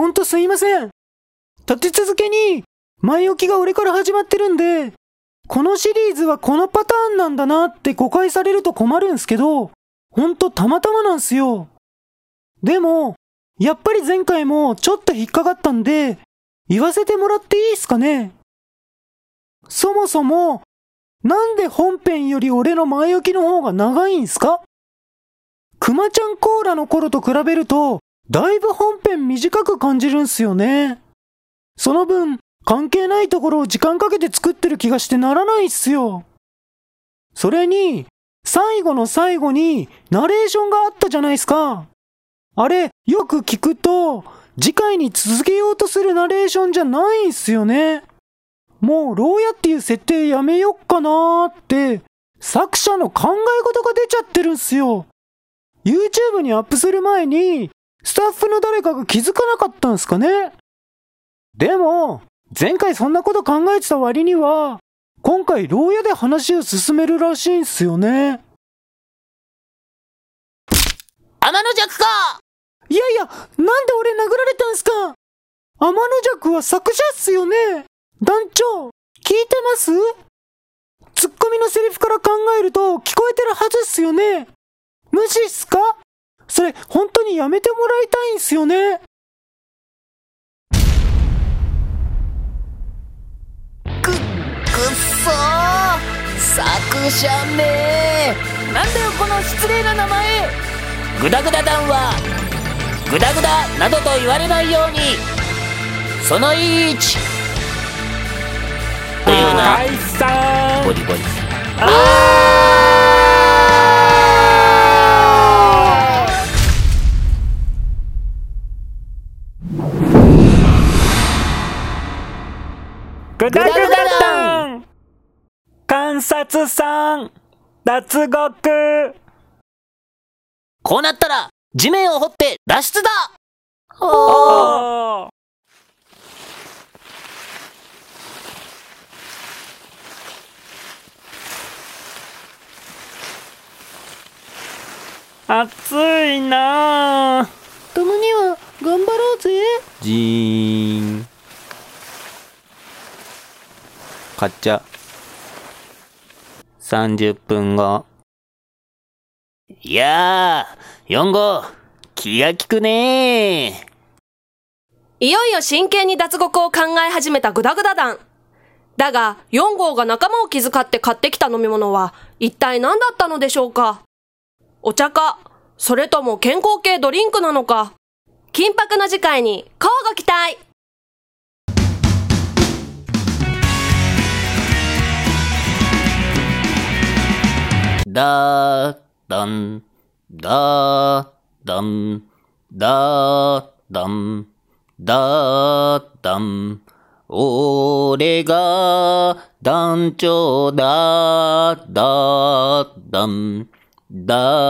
ほんとすいません。立て続けに、前置きが俺から始まってるんで、このシリーズはこのパターンなんだなって誤解されると困るんすけど、ほんとたまたまなんすよ。でも、やっぱり前回もちょっと引っかかったんで、言わせてもらっていいっすかねそもそも、なんで本編より俺の前置きの方が長いんすか？くまちゃんコーラの頃と比べると、だいぶ本編短く感じるんすよね。その分、関係ないところを時間かけて作ってる気がしてならないっすよ。それに、最後の最後にナレーションがあったじゃないですか。あれ、よく聞くと、次回に続けようとするナレーションじゃないんすよね。もう、牢屋っていう設定やめよっかなーって、作者の考え事が出ちゃってるんすよ。YouTube にアップする前に、スタッフの誰かが気づかなかったんすかね？でも、前回そんなこと考えてた割には、今回牢屋で話を進めるらしいんすよね。天の弱か！いやいや、なんで俺殴られたんすか？天の弱は作者っすよね？団長、聞いてます？ツッコミのセリフから考えると聞こえてるはずっすよね？無視っすか？それ、本当にやめてもらいたいんすよね？く、くっそー作者めなんだよこの失礼な名前。グダグダ団はグダグダなどと言われないように。その1というな解散ボディボディグダグダダン観察さん脱獄こうなったら地面を掘って脱出だおー暑いなあたまには頑張ろうぜジー買っちゃ30分後。いやー4号。気が利くねいよいよ真剣に脱獄を考え始めたグダグダ団。だが、4号が仲間を気遣って買ってきた飲み物は、一体何だったのでしょうか？お茶か、それとも健康系ドリンクなのか？緊迫の次回に、乞うご期待。だーだんだーだんだーだんだーだん俺が団長だだだんだ